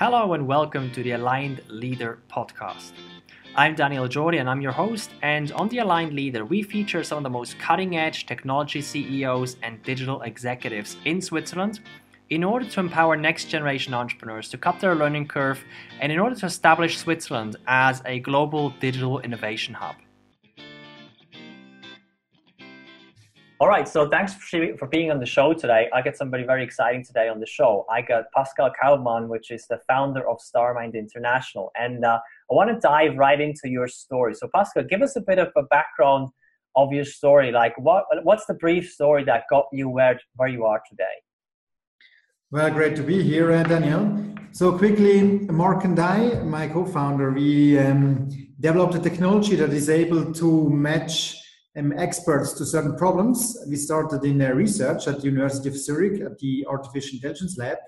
Hello and welcome to the Aligned Leader podcast. I'm Daniel Jordi and I'm your host. And on the Aligned Leader, we feature some of the most cutting edge technology CEOs and digital executives in Switzerland in order to empower next generation entrepreneurs to cut their learning curve and in order to establish Switzerland as a global digital innovation hub. All right, so thanks for for being on the show today. I got somebody very exciting today on the show. I got Pascal Kaufmann, which is the founder of Starmind International. And uh, I want to dive right into your story. So, Pascal, give us a bit of a background of your story. Like, what what's the brief story that got you where, where you are today? Well, great to be here, uh, Daniel. So, quickly, Mark and I, my co founder, we um, developed a technology that is able to match um, experts to certain problems. We started in uh, research at the University of Zurich at the Artificial Intelligence Lab.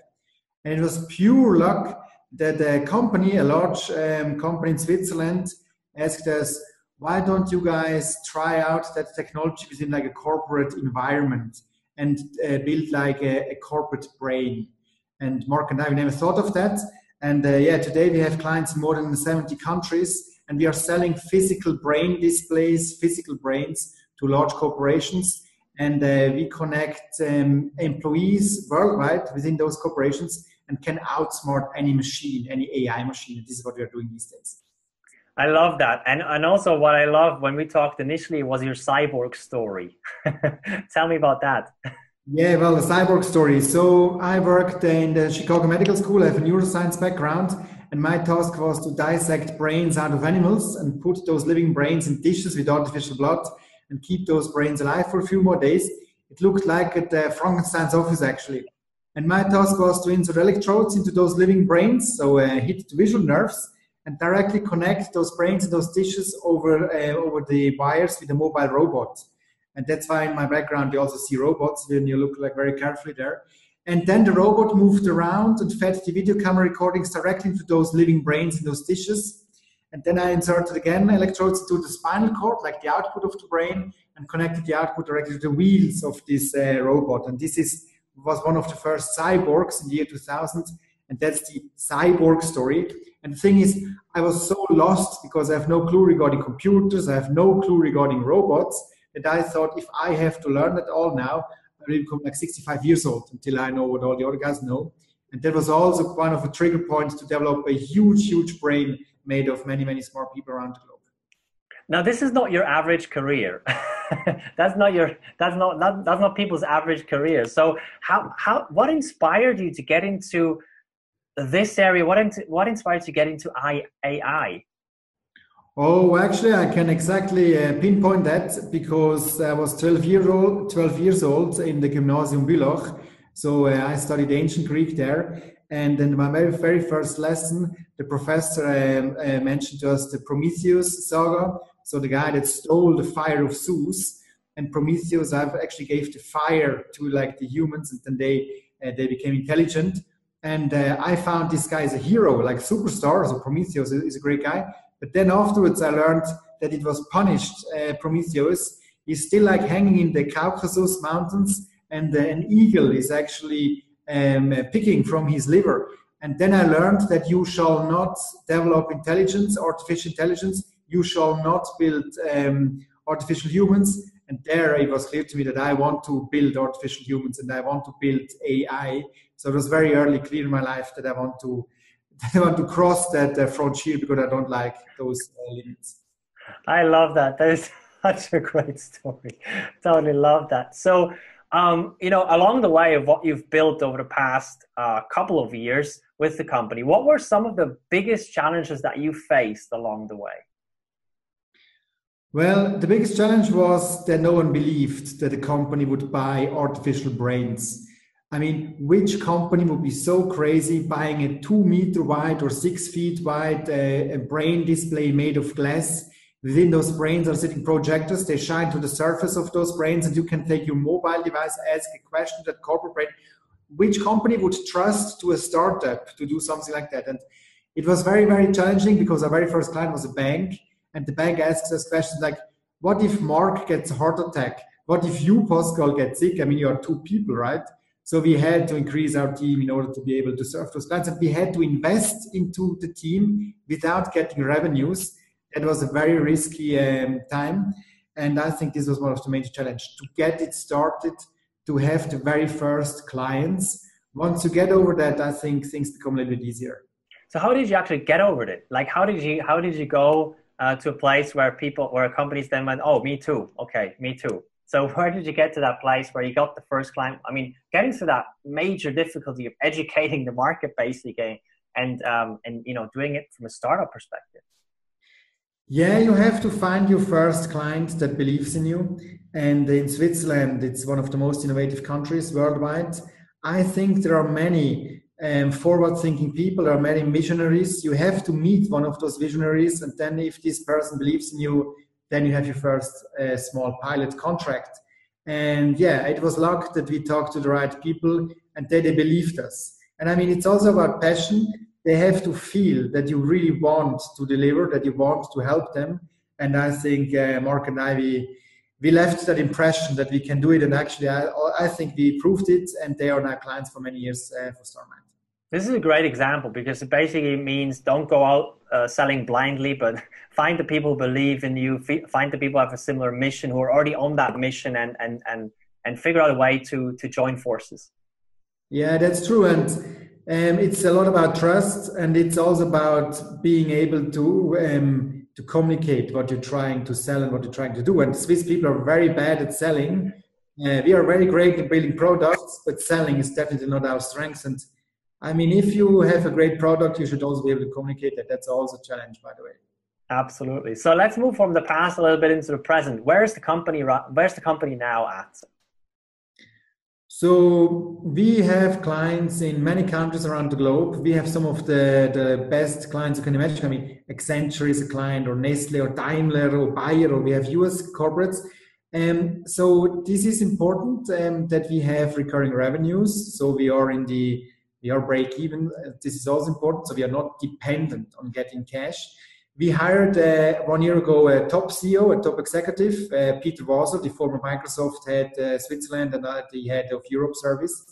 And it was pure luck that a company, a large um, company in Switzerland, asked us, why don't you guys try out that technology within like a corporate environment and uh, build like a, a, corporate brain? And Mark and I, we never thought of that. And uh, yeah, today we have clients in more than 70 countries and we are selling physical brain displays, physical brains to large corporations. And uh, we connect um, employees worldwide within those corporations and can outsmart any machine, any AI machine. This is what we are doing these days. I love that. And, and also, what I love when we talked initially was your cyborg story. Tell me about that. Yeah, well, the cyborg story. So, I worked in the Chicago Medical School. I have a neuroscience background. And my task was to dissect brains out of animals and put those living brains in dishes with artificial blood and keep those brains alive for a few more days. It looked like at uh, Frankenstein's office, actually. And my task was to insert electrodes into those living brains, so uh, hit the visual nerves, and directly connect those brains and those tissues over uh, over the wires with a mobile robot. And that's why in my background you also see robots when you look like very carefully there. And then the robot moved around and fed the video camera recordings directly into those living brains in those dishes. And then I inserted again electrodes into the spinal cord, like the output of the brain, and connected the output directly to the wheels of this uh, robot. And this is was one of the first cyborgs in the year 2000. And that's the cyborg story. And the thing is, I was so lost because I have no clue regarding computers, I have no clue regarding robots, that I thought if I have to learn it all now, Become like 65 years old until I know what all the other guys know. And that was also one of the trigger points to develop a huge, huge brain made of many, many smart people around the globe. Now, this is not your average career. that's not your. That's not, not. That's not people's average career. So, how how what inspired you to get into this area? What what inspired you to get into AI? Oh, actually, I can exactly uh, pinpoint that because I was 12 year old, 12 years old in the Gymnasium Bülach. So uh, I studied ancient Greek there. And in my very, very first lesson, the professor um, uh, mentioned to us the Prometheus saga. So the guy that stole the fire of Zeus. And Prometheus I've actually gave the fire to like the humans, and then they uh, they became intelligent. And uh, I found this guy as a hero, like superstar. So Prometheus is a great guy but then afterwards, I learned that it was punished. Uh, Prometheus is still like hanging in the Caucasus mountains, and uh, an eagle is actually um, uh, picking from his liver. And then I learned that you shall not develop intelligence, artificial intelligence. You shall not build um, artificial humans. And there it was clear to me that I want to build artificial humans and I want to build AI. So it was very early clear in my life that I want to I want to cross that uh, frontier because I don't like those uh, limits. I love that. That is such a great story. Totally love that. So, um, you know, along the way of what you've built over the past uh, couple of years with the company, what were some of the biggest challenges that you faced along the way? Well, the biggest challenge was that no one believed that the company would buy artificial brains. I mean, which company would be so crazy buying a two meter wide or six feet wide uh, brain display made of glass? Within those brains are sitting projectors. They shine to the surface of those brains, and you can take your mobile device, ask a question that corporate brain. Which company would trust to a startup to do something like that? And it was very, very challenging because our very first client was a bank, and the bank asks us questions like, "What if Mark gets a heart attack? What if you, Pascal, get sick? I mean, you are two people, right?" So we had to increase our team in order to be able to serve those clients, and we had to invest into the team without getting revenues. That was a very risky um, time, and I think this was one of the major challenges to get it started, to have the very first clients. Once you get over that, I think things become a little bit easier. So how did you actually get over it? Like how did you how did you go uh, to a place where people where companies then went, oh, me too. Okay, me too. So where did you get to that place where you got the first client? I mean, getting to that major difficulty of educating the market basically, and um, and you know doing it from a startup perspective. Yeah, you have to find your first client that believes in you. And in Switzerland, it's one of the most innovative countries worldwide. I think there are many um, forward-thinking people. There are many visionaries. You have to meet one of those visionaries, and then if this person believes in you, then you have your first uh, small pilot contract. And yeah, it was luck that we talked to the right people and they, they believed us. And I mean, it's also about passion. They have to feel that you really want to deliver, that you want to help them. And I think uh, Mark and I, we, we left that impression that we can do it. And actually, I, I think we proved it. And they are now clients for many years uh, for StarMind. This is a great example because it basically means don't go out uh, selling blindly, but find the people who believe in you, find the people who have a similar mission, who are already on that mission, and and and and figure out a way to to join forces. Yeah, that's true, and um, it's a lot about trust, and it's also about being able to um, to communicate what you're trying to sell and what you're trying to do. And Swiss people are very bad at selling. Uh, we are very great at building products, but selling is definitely not our strength. And I mean, if you have a great product, you should also be able to communicate that. That's also a challenge, by the way. Absolutely. So let's move from the past a little bit into the present. Where's the company? Where's the company now at? So we have clients in many countries around the globe. We have some of the, the best clients you can imagine. I mean, Accenture is a client, or Nestle, or Daimler, or Bayer, or we have US corporates. Um, so this is important um, that we have recurring revenues. So we are in the we are break even. This is also important. So we are not dependent on getting cash. We hired uh, one year ago a top CEO, a top executive, uh, Peter Waser, the former Microsoft head uh, Switzerland and uh, the head of Europe service.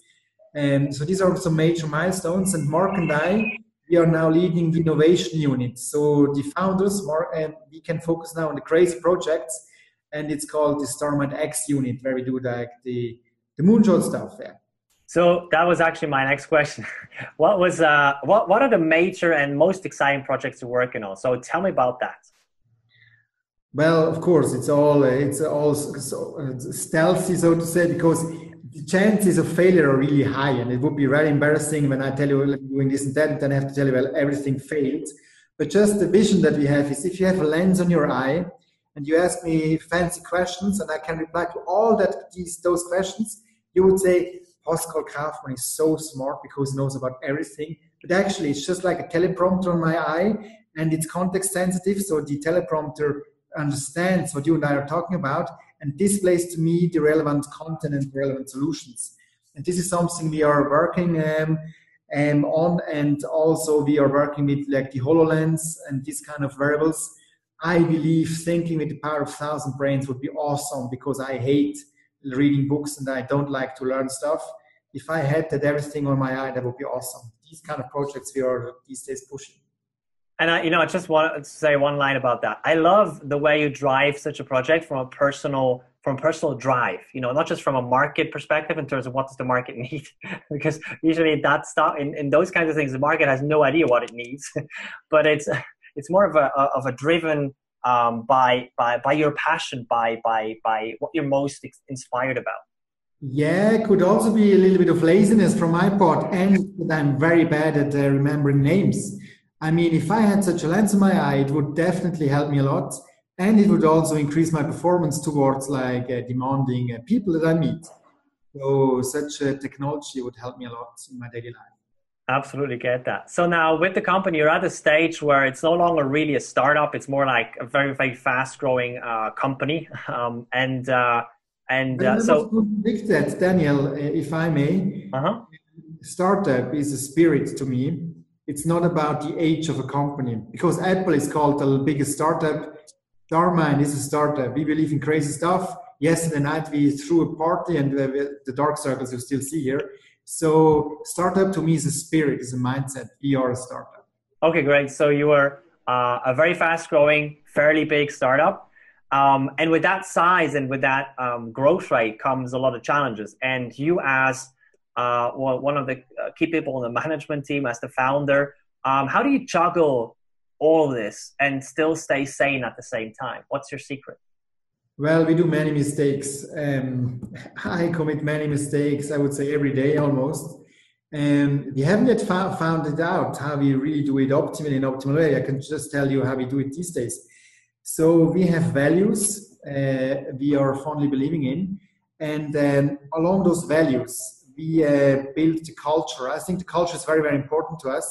And so these are some major milestones. And Mark and I, we are now leading the innovation unit. So the founders, Mark, and we can focus now on the crazy projects. And it's called the StarMind X unit, where we do like the, the moonshot stuff. Yeah. So that was actually my next question. what was uh, what what are the major and most exciting projects you're working on? So tell me about that. Well, of course, it's all it's all so, uh, stealthy, so to say, because the chances of failure are really high, and it would be very embarrassing when I tell you well, doing this and that, and then I have to tell you well everything failed. But just the vision that we have is if you have a lens on your eye and you ask me fancy questions and I can reply to all that these those questions, you would say Pascal Kaufmann is so smart because he knows about everything. But actually, it's just like a teleprompter on my eye, and it's context sensitive. So the teleprompter understands what you and I are talking about and displays to me the relevant content and relevant solutions. And this is something we are working um, um, on, and also we are working with like the HoloLens and these kind of wearables. I believe thinking with the power of thousand brains would be awesome because I hate reading books and I don't like to learn stuff. If I had that everything on my eye, that would be awesome. These kind of projects we are these days pushing. And I, you know, I just want to say one line about that. I love the way you drive such a project from a personal, from personal drive. You know, not just from a market perspective in terms of what does the market need, because usually that stuff in, in those kinds of things, the market has no idea what it needs. but it's it's more of a of a driven um, by by by your passion, by by by what you're most inspired about. Yeah, could also be a little bit of laziness from my part, and I'm very bad at uh, remembering names. I mean, if I had such a lens in my eye, it would definitely help me a lot, and it would also increase my performance towards like uh, demanding uh, people that I meet. So, such a technology would help me a lot in my daily life. Absolutely get that. So now with the company, you're at a stage where it's no longer really a startup. It's more like a very, very fast growing uh, company. Um, and uh, and uh, so. Predict that, Daniel, if I may. Uh-huh. Startup is a spirit to me. It's not about the age of a company because Apple is called the biggest startup. StarMind is a startup. We believe in crazy stuff. yesterday night we threw a party and the dark circles you still see here. So startup to me is a spirit, is a mindset. We are a startup. Okay, great. So you are uh, a very fast growing, fairly big startup. Um, and with that size and with that um, growth rate comes a lot of challenges. And you, as uh, well, one of the uh, key people in the management team, as the founder, um, how do you juggle all this and still stay sane at the same time? What's your secret? Well, we do many mistakes. Um, I commit many mistakes, I would say every day almost. And we haven't yet found, found it out how we really do it optimally in optimal way. I can just tell you how we do it these days. So we have values uh, we are fondly believing in. And um, along those values, we uh, build the culture. I think the culture is very, very important to us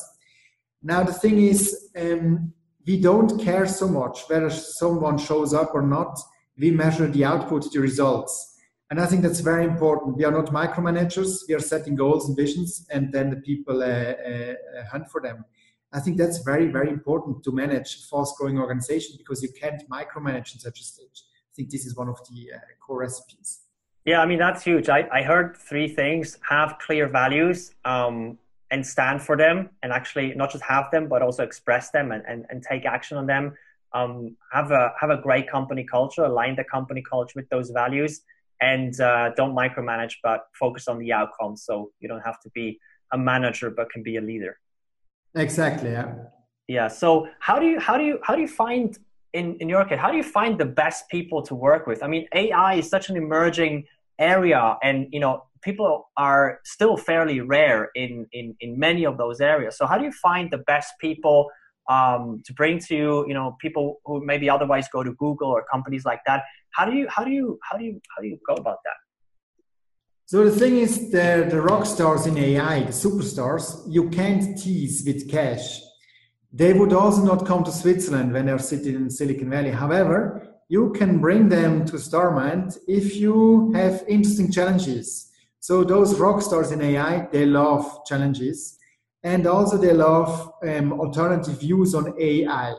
now, the thing is, um, we don't care so much whether someone shows up or not. We measure the output, the results. And I think that's very important. We are not micromanagers. We are setting goals and visions, and then the people uh, uh, hunt for them. I think that's very, very important to manage a fast growing organization because you can't micromanage in such a stage. I think this is one of the uh, core recipes. Yeah, I mean, that's huge. I, I heard three things have clear values, um, and stand for them and actually not just have them but also express them and, and, and take action on them um, have a have a great company culture align the company culture with those values and uh, don't micromanage but focus on the outcome so you don't have to be a manager but can be a leader exactly yeah yeah so how do you how do you how do you find in in your case how do you find the best people to work with i mean ai is such an emerging area and you know people are still fairly rare in, in, in many of those areas. So how do you find the best people um, to bring to you, you know, people who maybe otherwise go to Google or companies like that? How do you, how do you, how do you, how do you go about that? So the thing is, the, the rock stars in AI, the superstars, you can't tease with cash. They would also not come to Switzerland when they're sitting in Silicon Valley. However, you can bring them to Starmind if you have interesting challenges so those rock stars in AI, they love challenges and also they love um, alternative views on AI.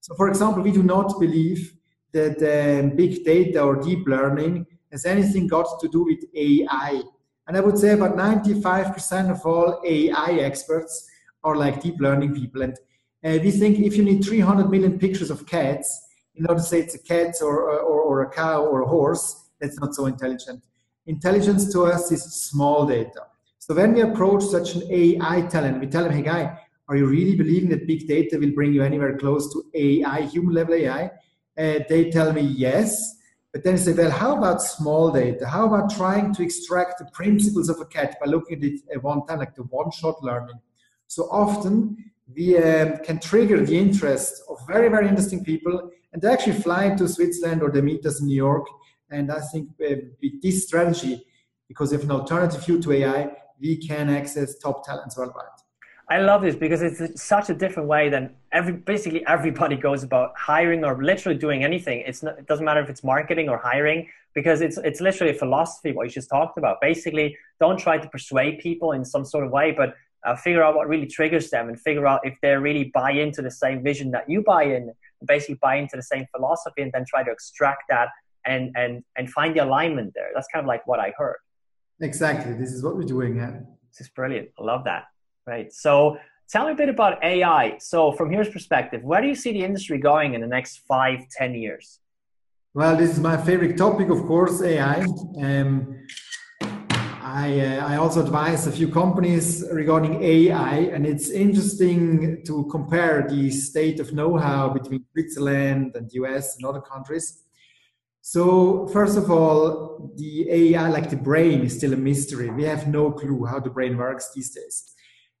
So for example, we do not believe that um, big data or deep learning has anything got to do with AI. And I would say about 95% of all AI experts are like deep learning people. And uh, we think if you need 300 million pictures of cats, in order to say it's a cat or, or, or a cow or a horse, that's not so intelligent. Intelligence to us is small data. So when we approach such an AI talent, we tell them, hey guy, are you really believing that big data will bring you anywhere close to AI, human level AI? Uh, they tell me yes. But then I say, well, how about small data? How about trying to extract the principles of a cat by looking at it at one time, like the one shot learning? So often we um, can trigger the interest of very, very interesting people and they actually fly to Switzerland or they meet us in New York and I think uh, with this strategy, because of an alternative view to AI, we can access top talents worldwide. I love this because it's such a different way than every basically everybody goes about hiring or literally doing anything. It's not, it doesn't matter if it's marketing or hiring because it's it's literally a philosophy what you just talked about. Basically, don't try to persuade people in some sort of way, but uh, figure out what really triggers them and figure out if they really buy into the same vision that you buy in. Basically, buy into the same philosophy and then try to extract that and and and find the alignment there. That's kind of like what I heard. Exactly. This is what we're doing. Yeah. This is brilliant. I love that. Right. So tell me a bit about AI. So from here's perspective, where do you see the industry going in the next five, ten years? Well, this is my favorite topic, of course, AI. Um, I, uh, I also advise a few companies regarding AI, and it's interesting to compare the state of know-how between Switzerland and US and other countries. So first of all, the AI, like the brain, is still a mystery. We have no clue how the brain works these days.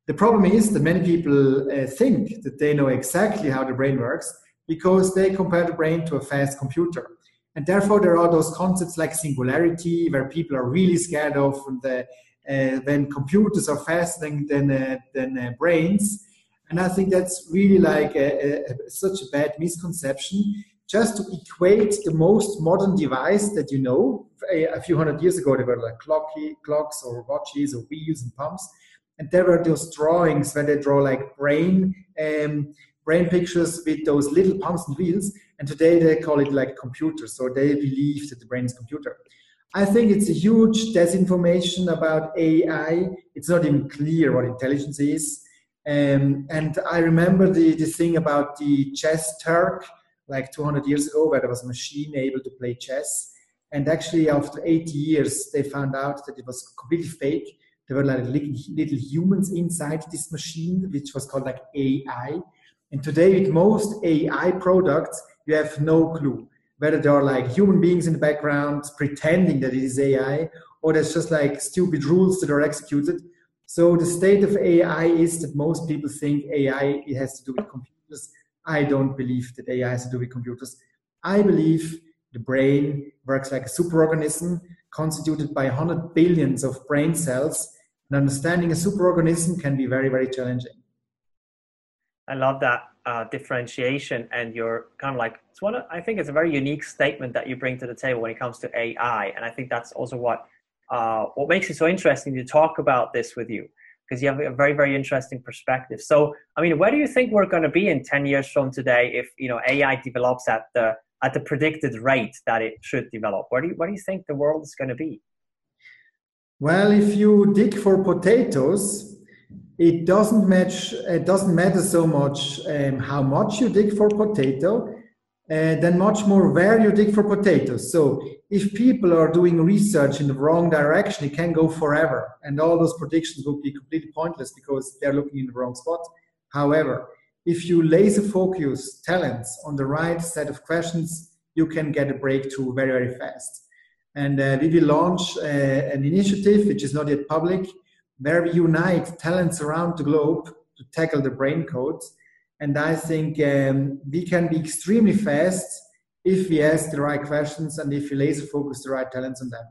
The problem is that many people uh, think that they know exactly how the brain works because they compare the brain to a fast computer. And therefore, there are those concepts like singularity, where people are really scared of the, uh, when computers are faster than, uh, than uh, brains. And I think that's really like a, a, such a bad misconception just to equate the most modern device that you know. A, a few hundred years ago, there were like clocky, clocks or watches or wheels and pumps. And there were those drawings where they draw like brain um, brain pictures with those little pumps and wheels, and today they call it like computers. So they believe that the brain is computer. I think it's a huge disinformation about AI. It's not even clear what intelligence is. Um, and I remember the, the thing about the chess Turk, like 200 years ago, where there was a machine able to play chess. And actually, after 80 years, they found out that it was completely fake. There were like little, humans inside this machine, which was called like AI. And today, with most AI products, you have no clue whether there are like human beings in the background pretending that it is AI, or there's just like stupid rules that are executed. So the state of AI is that most people think AI it has to do with computers. I don't believe that AI has to do with computers. I believe the brain works like a superorganism constituted by 100 billions of brain cells. And understanding a superorganism can be very, very challenging. I love that uh, differentiation, and you're kind of like it's one. Of, I think it's a very unique statement that you bring to the table when it comes to AI, and I think that's also what uh, what makes it so interesting to talk about this with you because you have a very very interesting perspective. So, I mean, where do you think we're going to be in ten years from today if you know AI develops at the at the predicted rate that it should develop? Where do you, where do you think the world is going to be? Well, if you dig for potatoes, it doesn't match it doesn't matter so much um, how much you dig for potato uh, then much more where you dig for potatoes. So if people are doing research in the wrong direction it can go forever and all those predictions will be completely pointless because they're looking in the wrong spot. However if you laser focus talents on the right set of questions you can get a breakthrough very very fast and uh, we will launch uh, an initiative which is not yet public where we unite talents around the globe to tackle the brain codes. And I think um, we can be extremely fast if we ask the right questions and if we laser focus the right talents on them.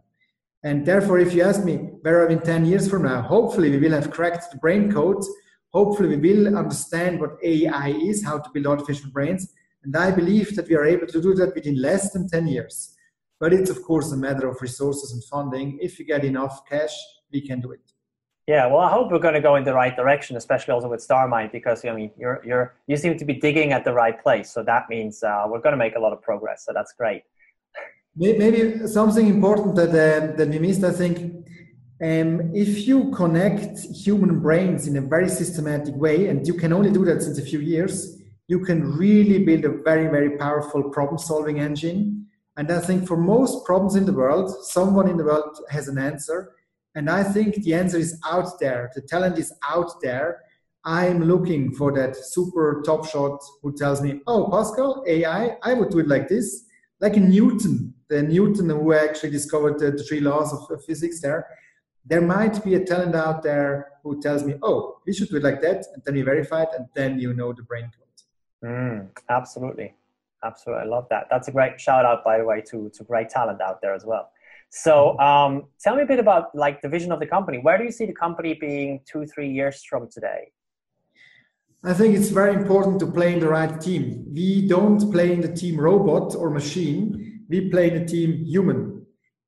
And therefore, if you ask me, where are we in 10 years from now? Hopefully, we will have cracked the brain codes. Hopefully, we will understand what AI is, how to build artificial brains. And I believe that we are able to do that within less than 10 years. But it's, of course, a matter of resources and funding. If we get enough cash, we can do it. Yeah, well, I hope we're going to go in the right direction, especially also with StarMind, because I mean, you're you're you seem to be digging at the right place. So that means uh, we're going to make a lot of progress. So that's great. Maybe something important that uh, that we missed, I think. Um, if you connect human brains in a very systematic way, and you can only do that since a few years, you can really build a very very powerful problem-solving engine. And I think for most problems in the world, someone in the world has an answer and I think the answer is out there. The talent is out there. I'm looking for that super top shot who tells me, oh, Pascal, AI, I would do it like this. Like Newton, the Newton who actually discovered the, three laws of, physics there. There might be a talent out there who tells me, oh, we should do it like that. And then we verify it, and then you know the brain code. Mm, absolutely. Absolutely. I love that. That's a great shout out, by the way, to, to great talent out there as well. So um, tell me a bit about like the vision of the company. Where do you see the company being two, three years from today? I think it's very important to play in the right team. We don't play in the team robot or machine. We play in the team human.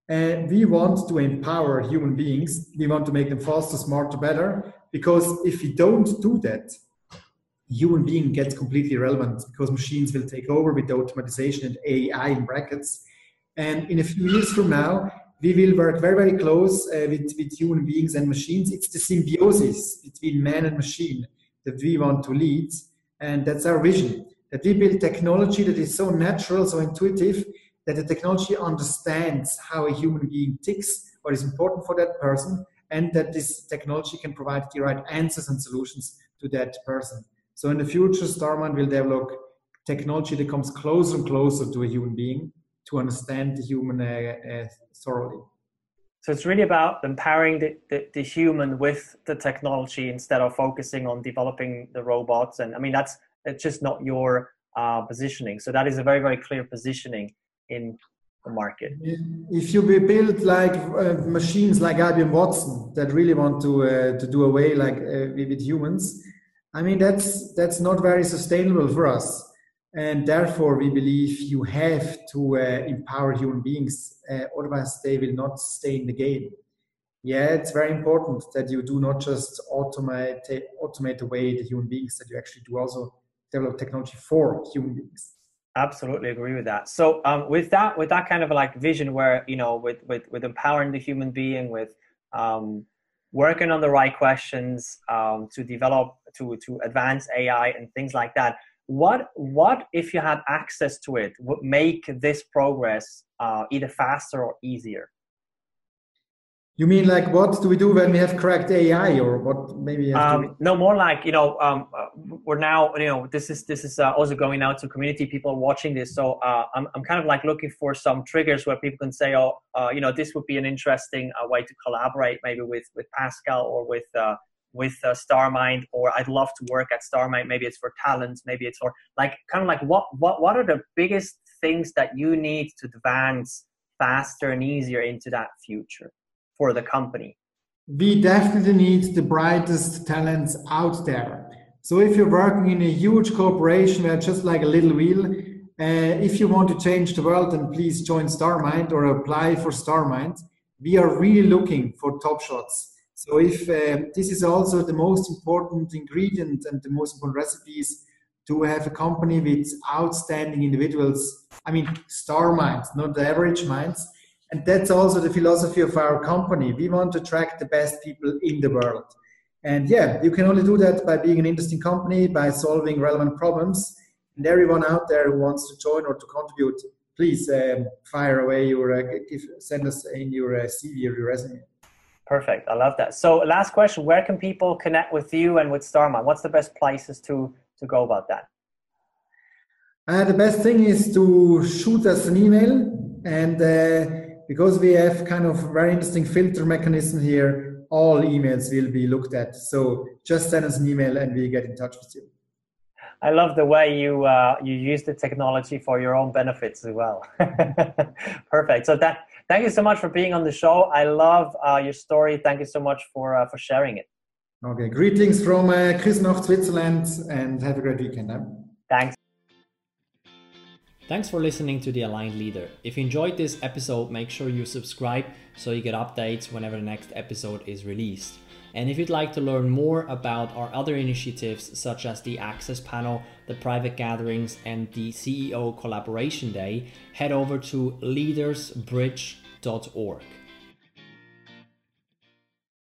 And we want to empower human beings. We want to make them faster, smarter, better. Because if we don't do that, human being gets completely irrelevant because machines will take over with the automatization and AI in brackets and in a few years from now, we will work very, very close uh, with, with human beings and machines. It's the symbiosis between man and machine that we want to lead. And that's our vision that we build technology that is so natural, so intuitive, that the technology understands how a human being ticks, what is important for that person, and that this technology can provide the right answers and solutions to that person. So in the future, StarMind will develop technology that comes closer and closer to a human being to understand the human uh, uh, thoroughly. So it's really about empowering the, the, the, human with the technology instead of focusing on developing the robots. And I mean, that's it's just not your uh, positioning. So that is a very, very clear positioning in the market. If you build like uh, machines like IBM Watson that really want to uh, to do away like uh, with humans, I mean that's that's not very sustainable for us. And therefore we believe you have to uh, empower human beings uh, otherwise they will not stay in the game. Yeah it's very important that you do not just automate automate away the human beings that you actually do also develop technology for human beings. Absolutely agree with that. So um, with that with that kind of like vision where you know with with, with empowering the human being with um, working on the right questions um, to develop to to advance ai and things like that. What what if you had access to it? Would make this progress uh, either faster or easier you mean like what do we do when we have cracked AI, or what? Maybe um, no more like you know um, uh, we're now you know this is this is uh, also going out to community people watching this. So uh, I'm I'm kind of like looking for some triggers where people can say, oh, uh, you know, this would be an interesting uh, way to collaborate, maybe with with Pascal or with uh, with StarMind, or I'd love to work at StarMind. Maybe it's for talent, maybe it's for like kind of like what what what are the biggest things that you need to advance faster and easier into that future? For the company? We definitely need the brightest talents out there. So if you're working in a huge corporation where just like a little wheel, uh, if you want to change the world, then please join StarMind or apply for StarMind. We are really looking for top shots. So if uh, this is also the most important ingredient and the most important recipes to have a company with outstanding individuals. I mean, star minds, not the average minds. And that's also the philosophy of our company. We want to attract the best people in the world. And yeah, you can only do that by being an interesting company, by solving relevant problems. And everyone out there who wants to join or to contribute, please um, fire away your, uh, give, send us in your uh, CV or your resume. Perfect. I love that. So, last question: Where can people connect with you and with StarMind? What's the best places to to go about that? Uh, the best thing is to shoot us an email and uh, because we have kind of very interesting filter mechanism here, all emails will be looked at. So just send us an email and we get in touch with you. I love the way you uh, you use the technology for your own benefits as well. Perfect. So that thank you so much for being on the show. I love uh, your story. Thank you so much for uh, for sharing it. Okay. Greetings from uh, Switzerland, and have a great weekend. Huh? Thanks. Thanks for listening to The Aligned Leader. If you enjoyed this episode, make sure you subscribe so you get updates whenever the next episode is released. And if you'd like to learn more about our other initiatives, such as the Access Panel, the private gatherings, and the CEO Collaboration Day, head over to leadersbridge.org.